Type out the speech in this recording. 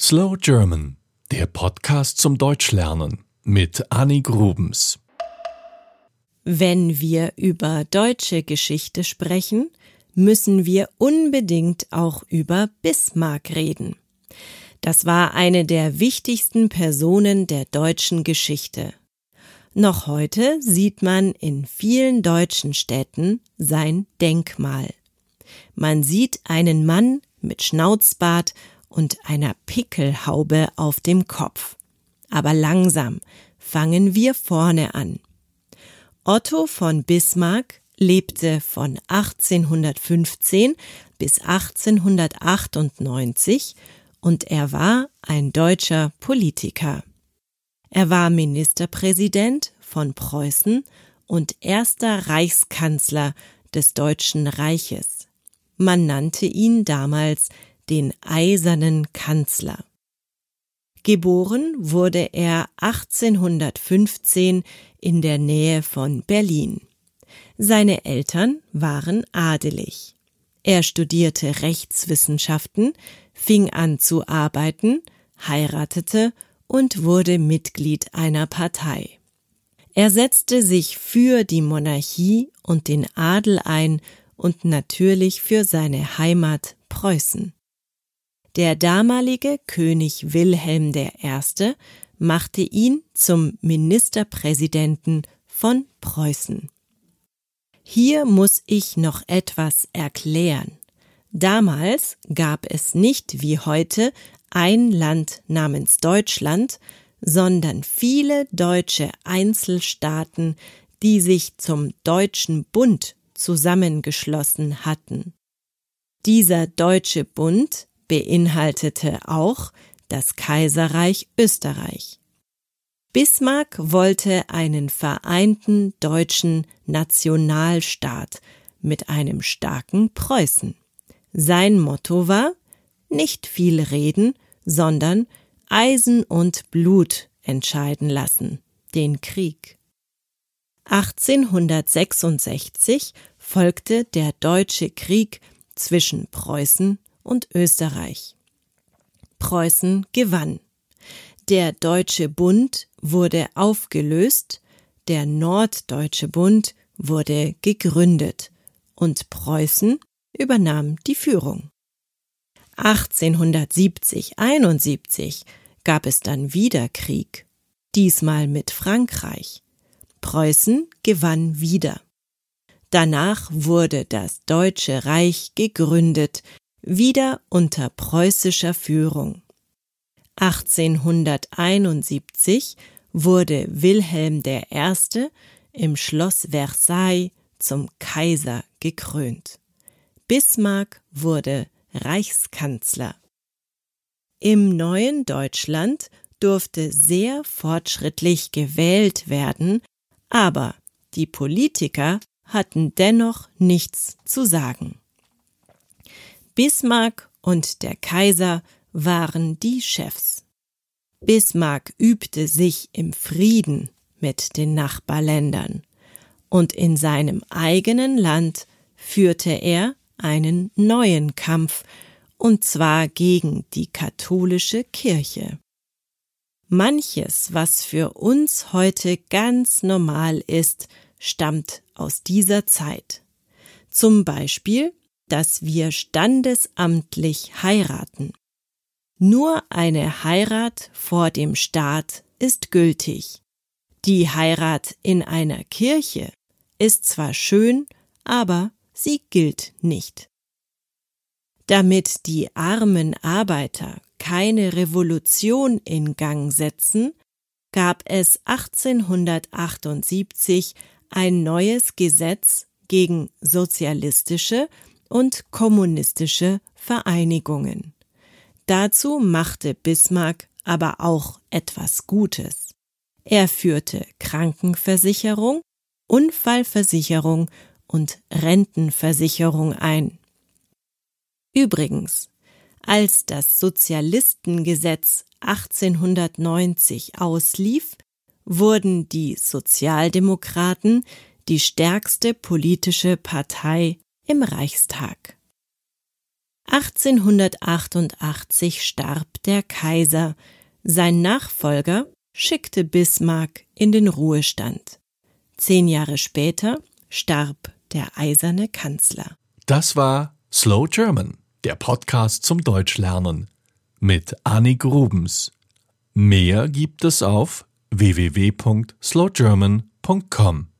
Slow German, der Podcast zum Deutschlernen mit Annie Grubens. Wenn wir über deutsche Geschichte sprechen, müssen wir unbedingt auch über Bismarck reden. Das war eine der wichtigsten Personen der deutschen Geschichte. Noch heute sieht man in vielen deutschen Städten sein Denkmal. Man sieht einen Mann mit Schnauzbart und einer Pickelhaube auf dem Kopf. Aber langsam fangen wir vorne an. Otto von Bismarck lebte von 1815 bis 1898 und er war ein deutscher Politiker. Er war Ministerpräsident von Preußen und erster Reichskanzler des Deutschen Reiches. Man nannte ihn damals den eisernen Kanzler. Geboren wurde er 1815 in der Nähe von Berlin. Seine Eltern waren adelig. Er studierte Rechtswissenschaften, fing an zu arbeiten, heiratete und wurde Mitglied einer Partei. Er setzte sich für die Monarchie und den Adel ein und natürlich für seine Heimat Preußen. Der damalige König Wilhelm I. machte ihn zum Ministerpräsidenten von Preußen. Hier muss ich noch etwas erklären. Damals gab es nicht wie heute ein Land namens Deutschland, sondern viele deutsche Einzelstaaten, die sich zum Deutschen Bund zusammengeschlossen hatten. Dieser Deutsche Bund beinhaltete auch das Kaiserreich Österreich. Bismarck wollte einen vereinten deutschen Nationalstaat mit einem starken Preußen. Sein Motto war nicht viel reden, sondern Eisen und Blut entscheiden lassen, den Krieg. 1866 folgte der Deutsche Krieg zwischen Preußen und Österreich. Preußen gewann. Der Deutsche Bund wurde aufgelöst, der Norddeutsche Bund wurde gegründet und Preußen übernahm die Führung. 1870-71 gab es dann wieder Krieg, diesmal mit Frankreich. Preußen gewann wieder. Danach wurde das Deutsche Reich gegründet wieder unter preußischer Führung. 1871 wurde Wilhelm I. im Schloss Versailles zum Kaiser gekrönt. Bismarck wurde Reichskanzler. Im neuen Deutschland durfte sehr fortschrittlich gewählt werden, aber die Politiker hatten dennoch nichts zu sagen. Bismarck und der Kaiser waren die Chefs. Bismarck übte sich im Frieden mit den Nachbarländern und in seinem eigenen Land führte er einen neuen Kampf, und zwar gegen die katholische Kirche. Manches, was für uns heute ganz normal ist, stammt aus dieser Zeit. Zum Beispiel dass wir standesamtlich heiraten. Nur eine Heirat vor dem Staat ist gültig. Die Heirat in einer Kirche ist zwar schön, aber sie gilt nicht. Damit die armen Arbeiter keine Revolution in Gang setzen, gab es 1878 ein neues Gesetz gegen sozialistische und kommunistische Vereinigungen. Dazu machte Bismarck aber auch etwas Gutes. Er führte Krankenversicherung, Unfallversicherung und Rentenversicherung ein. Übrigens, als das Sozialistengesetz 1890 auslief, wurden die Sozialdemokraten die stärkste politische Partei im Reichstag. 1888 starb der Kaiser. Sein Nachfolger schickte Bismarck in den Ruhestand. Zehn Jahre später starb der eiserne Kanzler. Das war Slow German, der Podcast zum Deutschlernen mit Annik Rubens. Mehr gibt es auf www.slowgerman.com.